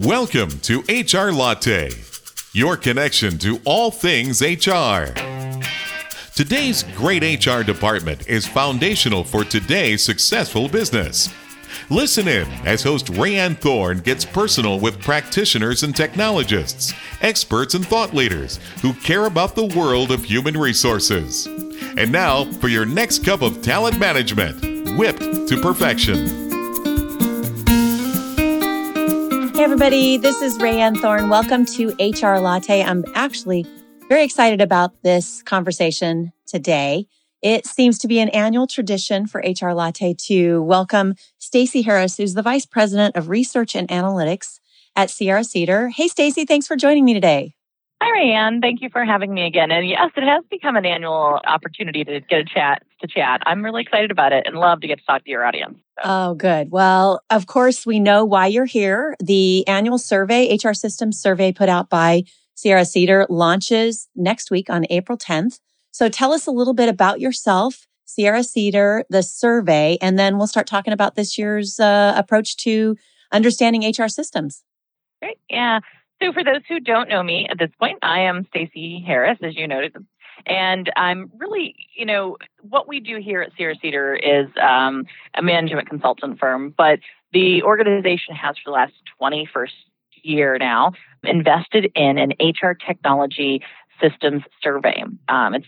Welcome to HR Latte, your connection to all things HR. Today's great HR department is foundational for today's successful business. Listen in as host Rayanne Thorne gets personal with practitioners and technologists, experts and thought leaders who care about the world of human resources. And now for your next cup of talent management, whipped to perfection. Everybody, this is Rayanne Thorne. Welcome to HR Latte. I'm actually very excited about this conversation today. It seems to be an annual tradition for HR Latte to welcome Stacey Harris, who's the Vice President of Research and Analytics at Sierra Cedar. Hey, Stacey, thanks for joining me today. Hi, Rayanne. Thank you for having me again. And yes, it has become an annual opportunity to get a chat to chat. I'm really excited about it and love to get to talk to your audience. Oh, good. Well, of course, we know why you're here. The annual survey, HR Systems survey put out by Sierra Cedar launches next week on April 10th. So tell us a little bit about yourself, Sierra Cedar, the survey, and then we'll start talking about this year's uh, approach to understanding HR systems. Great. Yeah. So for those who don't know me at this point, I am Stacey Harris, as you noted, and I'm really, you know, what we do here at Sierra Cedar is um, a management consultant firm, but the organization has for the last 21st year now invested in an HR technology systems survey. Um, it's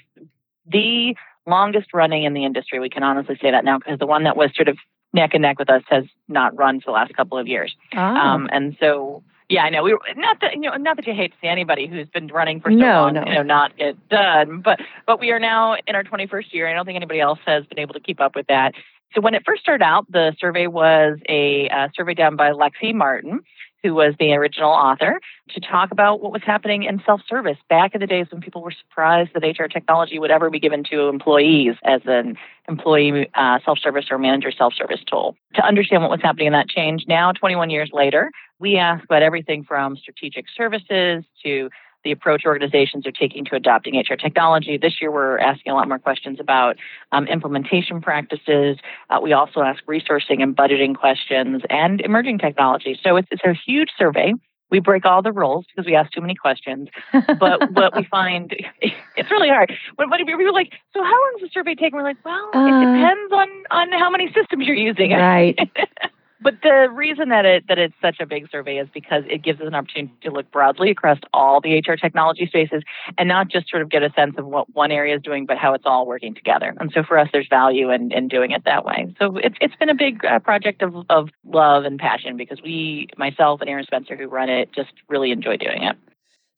the longest running in the industry. We can honestly say that now because the one that was sort of neck and neck with us has not run for the last couple of years. Oh. Um, and so yeah, I know. We not that you know not that you hate to see anybody who's been running for so no, long, no. you know, not get done. But but we are now in our 21st year. I don't think anybody else has been able to keep up with that. So when it first started out, the survey was a uh, survey done by Lexy Martin, who was the original author, to talk about what was happening in self-service back in the days when people were surprised that HR technology would ever be given to employees as an employee uh, self-service or manager self-service tool. To understand what was happening in that change, now 21 years later, we ask about everything from strategic services to the approach organizations are taking to adopting HR technology. This year, we're asking a lot more questions about um, implementation practices. Uh, we also ask resourcing and budgeting questions and emerging technology. So it's, it's a huge survey. We break all the rules because we ask too many questions. But what we find, it's really hard. When, when people are like, "So how long does the survey take?" And we're like, "Well, Uh, it depends on on how many systems you're using." Right. But the reason that it that it's such a big survey is because it gives us an opportunity to look broadly across all the HR technology spaces and not just sort of get a sense of what one area is doing, but how it's all working together. And so for us, there's value in, in doing it that way. So it's it's been a big uh, project of of love and passion because we, myself and Erin Spencer, who run it, just really enjoy doing it.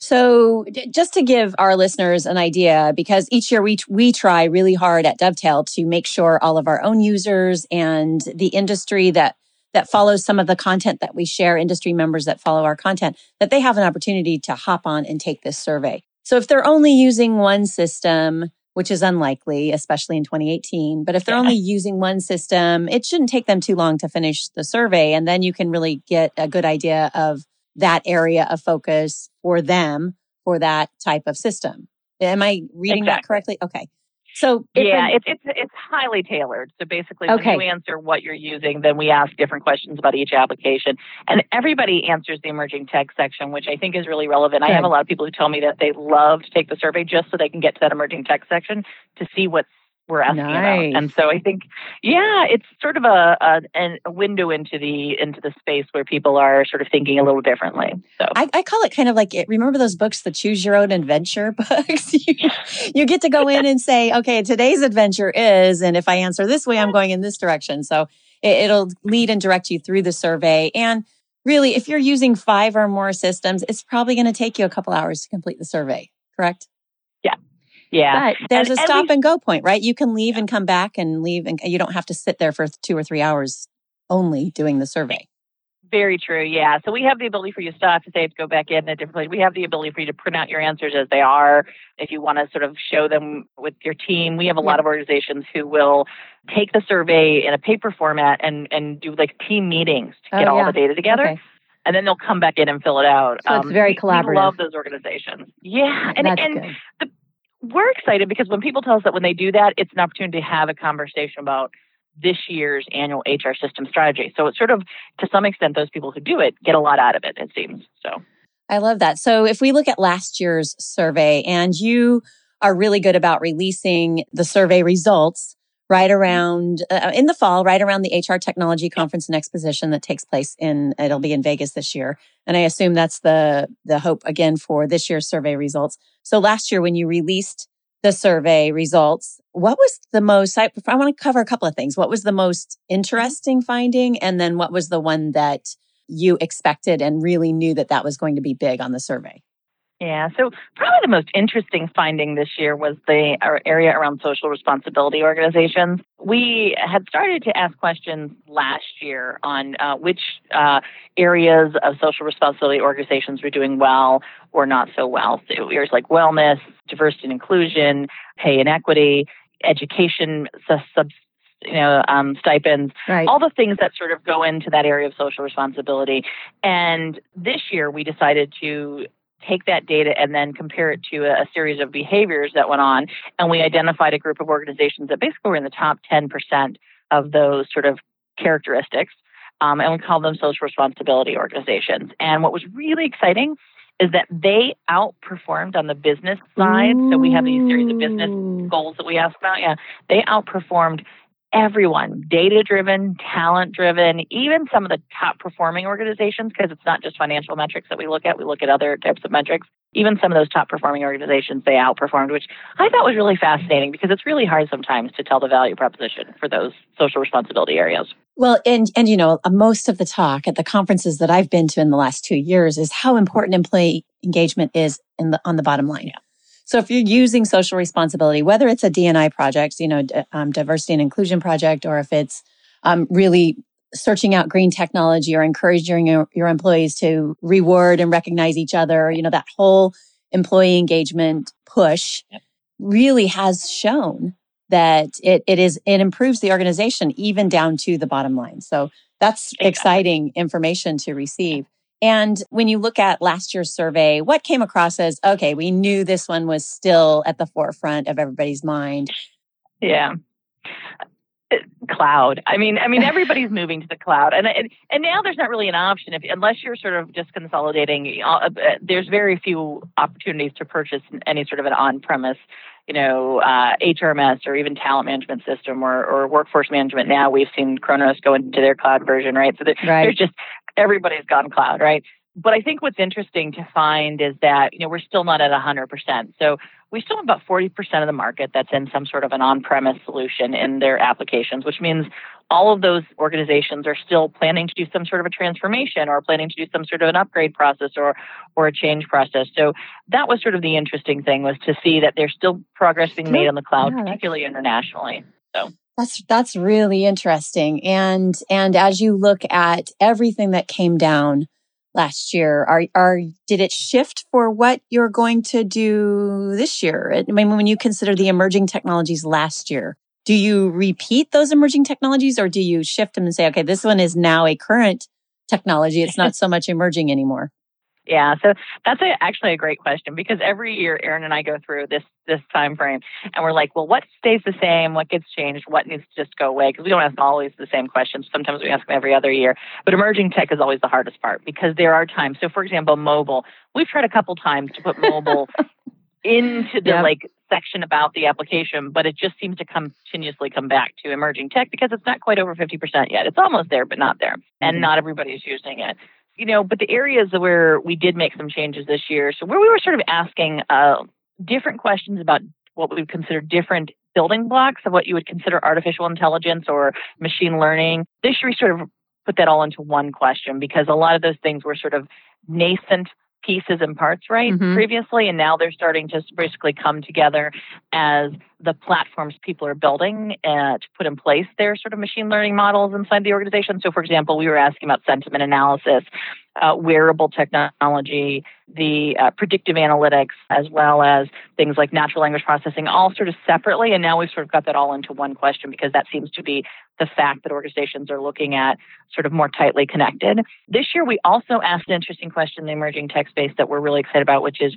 So just to give our listeners an idea, because each year we, we try really hard at Dovetail to make sure all of our own users and the industry that that follows some of the content that we share, industry members that follow our content, that they have an opportunity to hop on and take this survey. So if they're only using one system, which is unlikely, especially in 2018, but if they're Yeah. only using one system, it shouldn't take them too long to finish the survey. And then you can really get a good idea of that area of focus for them for that type of system. Am I reading that correctly? Okay. So yeah, it's it's it's highly tailored. So basically, Okay. when you answer what you're using, then we ask different questions about each application, and everybody answers the emerging tech section, which I think is really relevant. I have a lot of people who tell me that they love to take the survey just so they can get to that emerging tech section to see what we're asking Nice. about. And so I think, yeah, it's sort of a, a a window into the into the space where people are sort of thinking a little differently. So I, I call it kind of like remember those books, the choose your own adventure books. you, you get to go in and say, okay, today's adventure is, and if I answer this way, I'm going in this direction. So it, it'll lead and direct you through the survey. And really, if you're using five or more systems, it's probably going to take you a couple hours to complete the survey. Correct? Yeah, But there's And- a stop we- and go point, right? You can leave and come back and leave, and you don't have to sit there for two or three hours only doing the survey. Very true. Yeah. So we have the ability for you to stop to save, go back in a different place. We have the ability for you to print out your answers as they are. If you want to sort of show them with your team, we have a lot of organizations who will take the survey in a paper format and, and do like team meetings to Oh, get all yeah. the data together. Okay. And then they'll come back in and fill it out. Um, So it's very we- We collaborative. love those organizations. Yeah. And, That's and good. We're excited because when people tell us that when they do that, it's an opportunity to have a conversation about this year's annual HR system strategy. So it's sort of, to some extent, those people who do it get a lot out of it, it seems. So I love that. So if we look at last year's survey and you are really good about releasing the survey results right around uh, in the fall, right around the HR Technology Conference and Exposition that takes place in it'll be in Vegas this year, and I assume that's the the hope again for this year's survey results. So last year when you released the survey results, what was the most? I, I want to cover a couple of things. What was the most interesting finding, and then what was the one that you expected and really knew that that was going to be big on the survey? Yeah, so probably the most interesting finding this year was the area around social responsibility organizations. We had started to ask questions last year on uh, which uh, areas of social responsibility organizations were doing well or not so well. So areas like wellness, diversity and inclusion, pay and equity, education, sub, you know, um, stipends, right. all the things that sort of go into that area of social responsibility. And this year we decided to take that data and then compare it to a, series of behaviors that went on. And we identified a group of organizations that basically were in the top 10% of those sort of characteristics. Um, and we call them social responsibility organizations. And what was really exciting is that they outperformed on the business side. Ooh. So we have these series of business goals that we ask about. Yeah, they outperformed everyone data driven, talent driven, even some of the top performing organizations, because it's not just financial metrics that we look at, we look at other types of metrics. Even some of those top performing organizations, they outperformed, which I thought was really fascinating because it's really hard sometimes to tell the value proposition for those social responsibility areas. Well, and and you know, most of the talk at the conferences that I've been to in the last two years is how important employee engagement is in the on the bottom line. Yeah. So if you're using social responsibility, whether it's a DNI project, you know, um, diversity and inclusion project, or if it's um, really searching out green technology or encouraging your, your employees to reward and recognize each other, you know, that whole employee engagement push yep. really has shown that it, it is, it improves the organization even down to the bottom line. So that's exactly. exciting information to receive. And when you look at last year's survey, what came across as okay, we knew this one was still at the forefront of everybody's mind? Yeah. Uh, cloud. I mean, I mean, everybody's moving to the cloud, and and, and now there's not really an option if unless you're sort of just consolidating. Uh, uh there's very few opportunities to purchase any sort of an on-premise, you know, uh, HRMS or even talent management system or or workforce management. Now we've seen Kronos go into their cloud version, right? So there, right. there's just everybody's gone cloud, right? But I think what's interesting to find is that, you know, we're still not at 100%. So we still have about 40% of the market that's in some sort of an on-premise solution in their applications, which means all of those organizations are still planning to do some sort of a transformation or planning to do some sort of an upgrade process or or a change process. So that was sort of the interesting thing was to see that there's still progress being made on the cloud, yeah, particularly internationally. So that's that's really interesting. And and as you look at everything that came down last year, are are did it shift for what you're going to do this year? I mean, when you consider the emerging technologies last year, do you repeat those emerging technologies or do you shift them and say, okay, this one is now a current technology. It's not so much emerging anymore. Yeah, so that's a, actually a great question because every year Erin and I go through this this time frame and we're like, well, what stays the same? What gets changed? What needs to just go away? Because we don't ask always the same questions. Sometimes we ask them every other year. But emerging tech is always the hardest part because there are times. So, for example, mobile. We've tried a couple times to put mobile into the yep. like section about the application, but it just seems to continuously come back to emerging tech because it's not quite over 50% yet. It's almost there, but not there. And mm-hmm. not everybody's using it you know, but the areas where we did make some changes this year, so where we were sort of asking uh, different questions about what we would consider different building blocks of what you would consider artificial intelligence or machine learning. This year we sort of put that all into one question because a lot of those things were sort of nascent pieces and parts right mm-hmm. previously and now they're starting to basically come together as the platforms people are building uh, to put in place their sort of machine learning models inside the organization so for example we were asking about sentiment analysis uh, wearable technology, the uh, predictive analytics, as well as things like natural language processing, all sort of separately. And now we've sort of got that all into one question because that seems to be the fact that organizations are looking at sort of more tightly connected. This year, we also asked an interesting question in the emerging tech space that we're really excited about, which is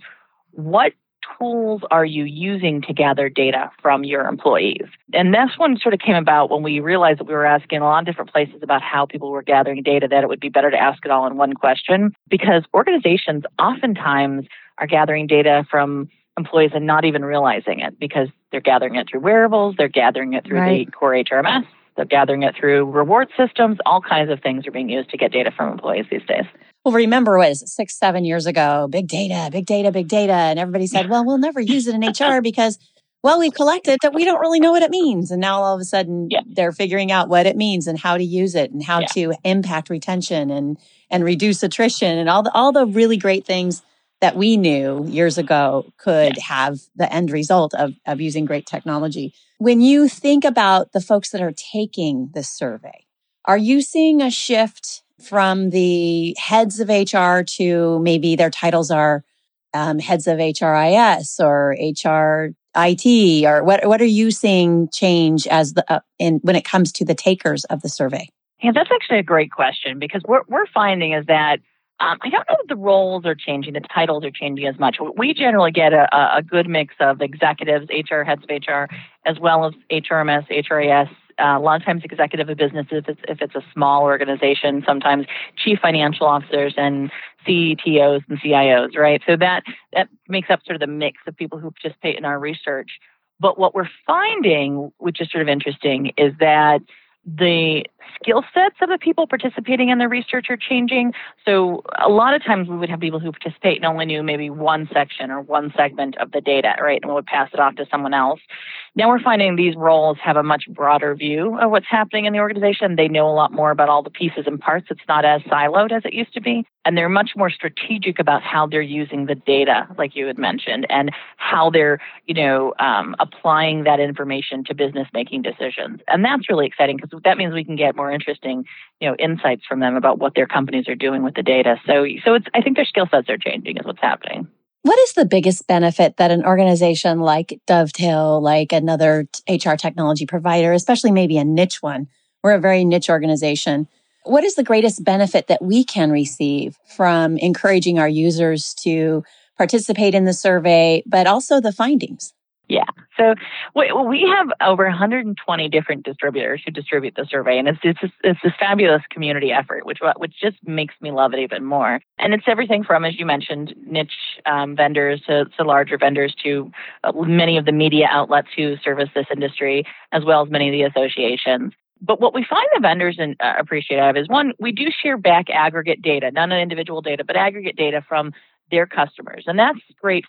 what tools are you using to gather data from your employees? And this one sort of came about when we realized that we were asking a lot of different places about how people were gathering data, that it would be better to ask it all in one question because organizations oftentimes are gathering data from employees and not even realizing it because they're gathering it through wearables, they're gathering it through right. the core HRMS, they're gathering it through reward systems, all kinds of things are being used to get data from employees these days. Well, remember what is it, six, seven years ago, big data, big data, big data. And everybody said, well, we'll never use it in HR because, well, we've collected that we don't really know what it means. And now all of a sudden yeah. they're figuring out what it means and how to use it and how yeah. to impact retention and, and reduce attrition and all the, all the really great things that we knew years ago could yeah. have the end result of, of using great technology. When you think about the folks that are taking this survey, are you seeing a shift from the heads of HR to maybe their titles are um, heads of HRIS or HR IT, or what? What are you seeing change as the uh, in when it comes to the takers of the survey? Yeah, that's actually a great question because what we're finding is that um, I don't know if the roles are changing, the titles are changing as much. We generally get a, a good mix of executives, HR heads of HR, as well as HRMS, HRIS, uh, a lot of times executive of businesses if it's, if it's a small organization, sometimes chief financial officers and CTOs and CIOs, right? So that, that makes up sort of the mix of people who participate in our research. But what we're finding, which is sort of interesting, is that the skill sets of the people participating in the research are changing. So a lot of times we would have people who participate and only knew maybe one section or one segment of the data, right? And we would pass it off to someone else. Now we're finding these roles have a much broader view of what's happening in the organization. They know a lot more about all the pieces and parts. It's not as siloed as it used to be. And they're much more strategic about how they're using the data, like you had mentioned, and how they're, you know, um, applying that information to business making decisions. And that's really exciting because that means we can get more interesting, you know, insights from them about what their companies are doing with the data. So, so it's, I think their skill sets are changing is what's happening. What is the biggest benefit that an organization like Dovetail, like another HR technology provider, especially maybe a niche one, we're a very niche organization. What is the greatest benefit that we can receive from encouraging our users to participate in the survey, but also the findings? Yeah. So we have over 120 different distributors who distribute the survey, and it's it's, it's this fabulous community effort, which which just makes me love it even more. And it's everything from, as you mentioned, niche um, vendors to, to larger vendors to uh, many of the media outlets who service this industry, as well as many of the associations. But what we find the vendors in, uh, appreciate of is one, we do share back aggregate data, not an individual data, but aggregate data from their customers. And that's great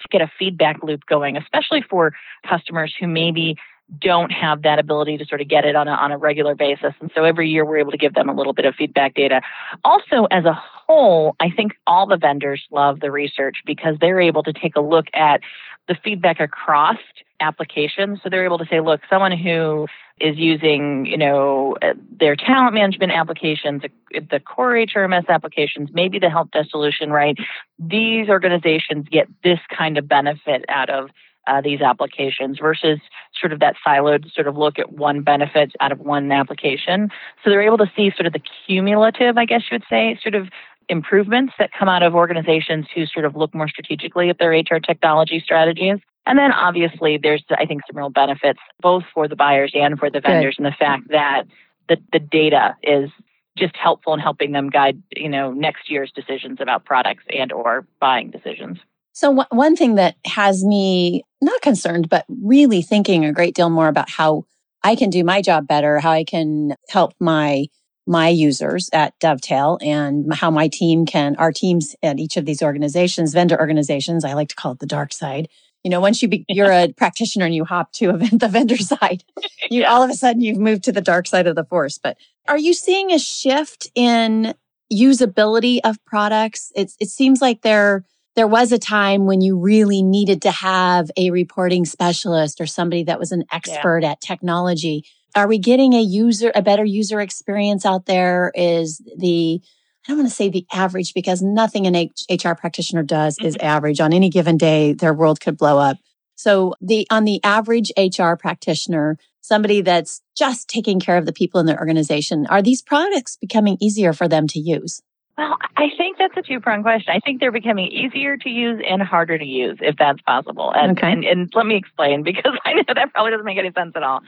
to get a feedback loop going, especially for customers who maybe don't have that ability to sort of get it on a, on a regular basis. And so every year we're able to give them a little bit of feedback data. Also, as a whole, I think all the vendors love the research because they're able to take a look at the feedback across applications. So they're able to say, look, someone who is using, you know, their talent management applications, the core HRMS applications, maybe the help desk solution, right? These organizations get this kind of benefit out of uh, these applications versus sort of that siloed sort of look at one benefit out of one application. So they're able to see sort of the cumulative, I guess you would say, sort of improvements that come out of organizations who sort of look more strategically at their HR technology strategies. And then obviously there's, I think, some real benefits both for the buyers and for the vendors and the fact that the, the data is just helpful in helping them guide, you know, next year's decisions about products and or buying decisions. So w- one thing that has me not concerned, but really thinking a great deal more about how I can do my job better, how I can help my my users at Dovetail and how my team can, our teams at each of these organizations, vendor organizations, I like to call it the dark side. You know, once you be, you're a practitioner and you hop to a, the vendor side, you yeah. all of a sudden you've moved to the dark side of the force. But are you seeing a shift in usability of products? It's, it seems like there, there was a time when you really needed to have a reporting specialist or somebody that was an expert yeah. at technology are we getting a user, a better user experience out there? Is the, I don't want to say the average because nothing an HR practitioner does is mm-hmm. average. On any given day, their world could blow up. So the, on the average HR practitioner, somebody that's just taking care of the people in their organization, are these products becoming easier for them to use? Well, I think that's a two pronged question. I think they're becoming easier to use and harder to use, if that's possible. And, okay. and, and let me explain because I know that probably doesn't make any sense at all.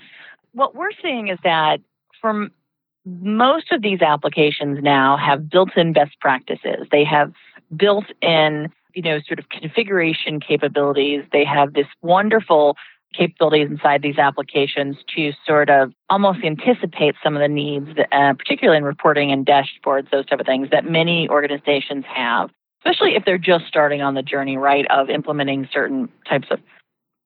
What we're seeing is that from most of these applications now have built in best practices. They have built in, you know, sort of configuration capabilities. They have this wonderful capabilities inside these applications to sort of almost anticipate some of the needs, uh, particularly in reporting and dashboards, those type of things that many organizations have, especially if they're just starting on the journey, right, of implementing certain types of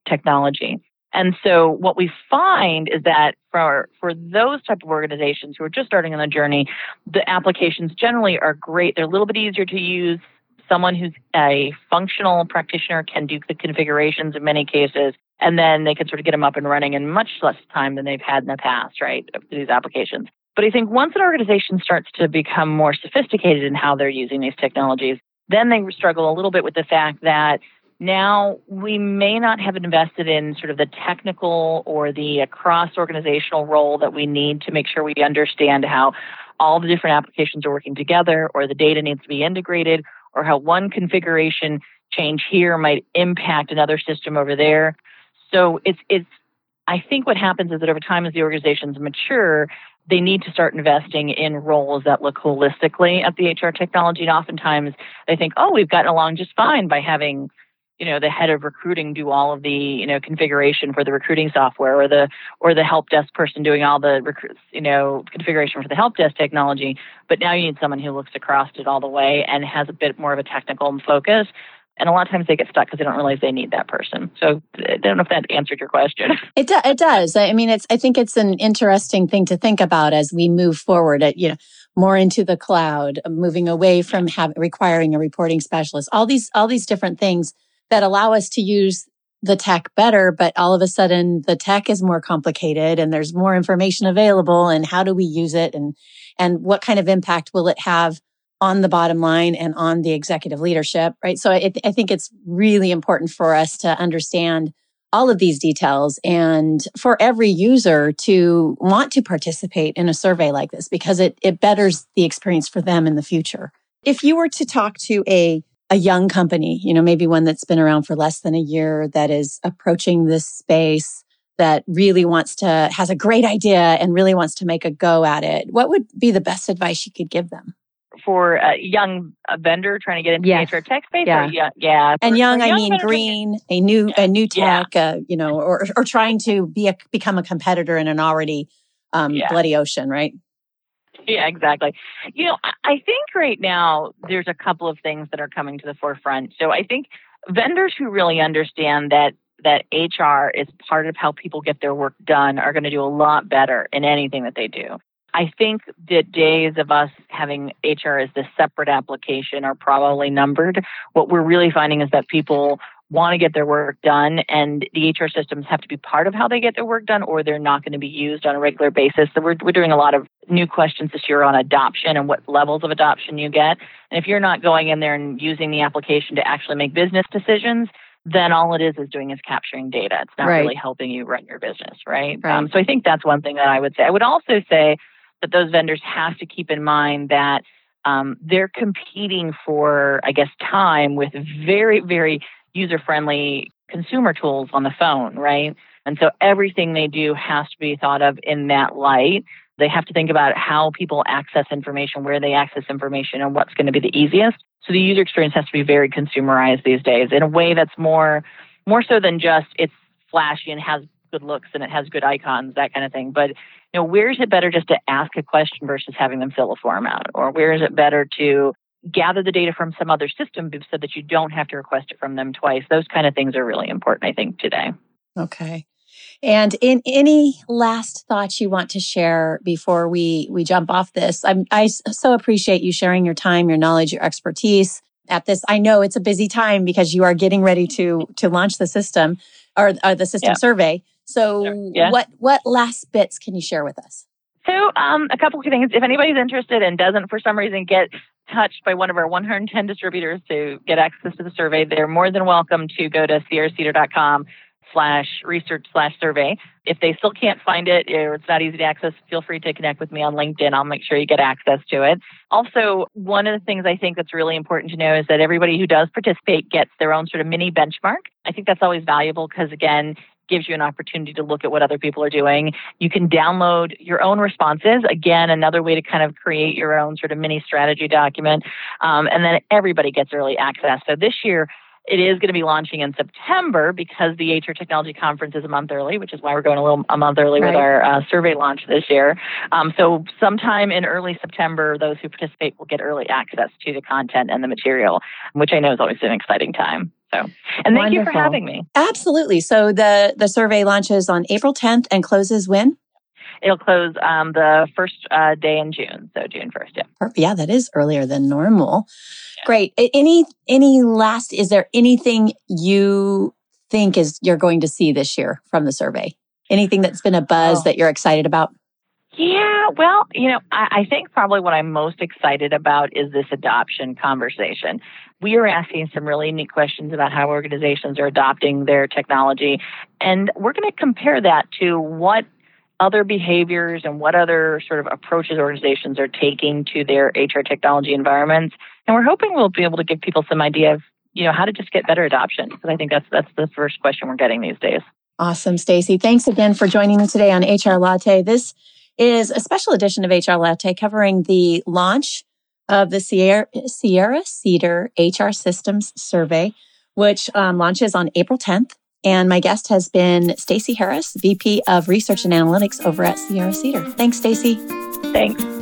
technology. And so what we find is that for for those type of organizations who are just starting on the journey, the applications generally are great. They're a little bit easier to use. Someone who's a functional practitioner can do the configurations in many cases and then they can sort of get them up and running in much less time than they've had in the past, right? These applications. But I think once an organization starts to become more sophisticated in how they're using these technologies, then they struggle a little bit with the fact that now we may not have invested in sort of the technical or the cross organizational role that we need to make sure we understand how all the different applications are working together or the data needs to be integrated or how one configuration change here might impact another system over there. So it's it's I think what happens is that over time as the organizations mature, they need to start investing in roles that look holistically at the HR technology. And oftentimes they think, oh, we've gotten along just fine by having, you know, the head of recruiting do all of the, you know, configuration for the recruiting software or the or the help desk person doing all the recruits, you know, configuration for the help desk technology. But now you need someone who looks across it all the way and has a bit more of a technical focus and a lot of times they get stuck because they don't realize they need that person. So I don't know if that answered your question. It do, it does. I mean, it's I think it's an interesting thing to think about as we move forward. At you know more into the cloud, moving away from having requiring a reporting specialist. All these all these different things that allow us to use the tech better, but all of a sudden the tech is more complicated and there's more information available and how do we use it and and what kind of impact will it have on the bottom line and on the executive leadership, right? So I, I think it's really important for us to understand all of these details and for every user to want to participate in a survey like this because it, it betters the experience for them in the future. If you were to talk to a, a young company, you know, maybe one that's been around for less than a year that is approaching this space that really wants to, has a great idea and really wants to make a go at it, what would be the best advice you could give them? for a young vendor trying to get into yes. the HR tech space? Yeah, young, yeah. And young, I mean green, a new yeah. a new tech, yeah. uh, you know, or or trying to be a become a competitor in an already um, yeah. bloody ocean, right? Yeah, exactly. You know, I think right now there's a couple of things that are coming to the forefront. So I think vendors who really understand that that HR is part of how people get their work done are going to do a lot better in anything that they do. I think the days of us having HR as this separate application are probably numbered. What we're really finding is that people want to get their work done and the HR systems have to be part of how they get their work done or they're not going to be used on a regular basis. So we're, we're doing a lot of new questions this year on adoption and what levels of adoption you get. And if you're not going in there and using the application to actually make business decisions, then all it is is doing is capturing data. It's not right. really helping you run your business, right? right. Um, so I think that's one thing that I would say. I would also say that those vendors have to keep in mind that um, they're competing for, I guess, time with very, very user friendly consumer tools on the phone, right? And so everything they do has to be thought of in that light. They have to think about how people access information, where they access information, and what's going to be the easiest. So the user experience has to be very consumerized these days in a way that's more, more so than just it's flashy and has good looks and it has good icons, that kind of thing. But you know, where is it better just to ask a question versus having them fill a form out? Or where is it better to gather the data from some other system so that you don't have to request it from them twice? Those kind of things are really important, I think, today. Okay. And in any last thoughts you want to share before we we jump off this, I'm, I so appreciate you sharing your time, your knowledge, your expertise at this. I know it's a busy time because you are getting ready to to launch the system or, or the system yeah. survey. So, yeah. what what last bits can you share with us? So, um, a couple of things. If anybody's interested and doesn't, for some reason, get touched by one of our 110 distributors to get access to the survey, they're more than welcome to go to sierracedar.com slash research slash survey. If they still can't find it or it's not easy to access, feel free to connect with me on LinkedIn. I'll make sure you get access to it. Also, one of the things I think that's really important to know is that everybody who does participate gets their own sort of mini benchmark. I think that's always valuable because again, gives you an opportunity to look at what other people are doing. You can download your own responses. Again, another way to kind of create your own sort of mini strategy document. Um, and then everybody gets early access. So this year, it is going to be launching in September because the HR Technology Conference is a month early, which is why we're going a little a month early right. with our uh, survey launch this year. Um, so sometime in early September, those who participate will get early access to the content and the material, which I know is always an exciting time. So, and thank Wonderful. you for having me. Absolutely. So the the survey launches on April 10th and closes when? It'll close um, the first uh, day in June, so June 1st. Yeah. Yeah, that is earlier than normal. Yeah. Great. Any any last? Is there anything you think is you're going to see this year from the survey? Anything that's been a buzz oh. that you're excited about? Yeah, well, you know, I, I, think probably what I'm most excited about is this adoption conversation. We are asking some really neat questions about how organizations are adopting their technology, and we're going to compare that to what other behaviors and what other sort of approaches organizations are taking to their HR technology environments. And we're hoping we'll be able to give people some idea of, you know, how to just get better adoption. Because I think that's that's the first question we're getting these days. Awesome, Stacey. Thanks again for joining me today on HR Latte. This is a special edition of HR Latte covering the launch of the Sierra, Sierra Cedar HR Systems Survey, which um, launches on April 10th. And my guest has been Stacey Harris, VP of Research and Analytics over at Sierra Cedar. Thanks, Stacey. Thanks.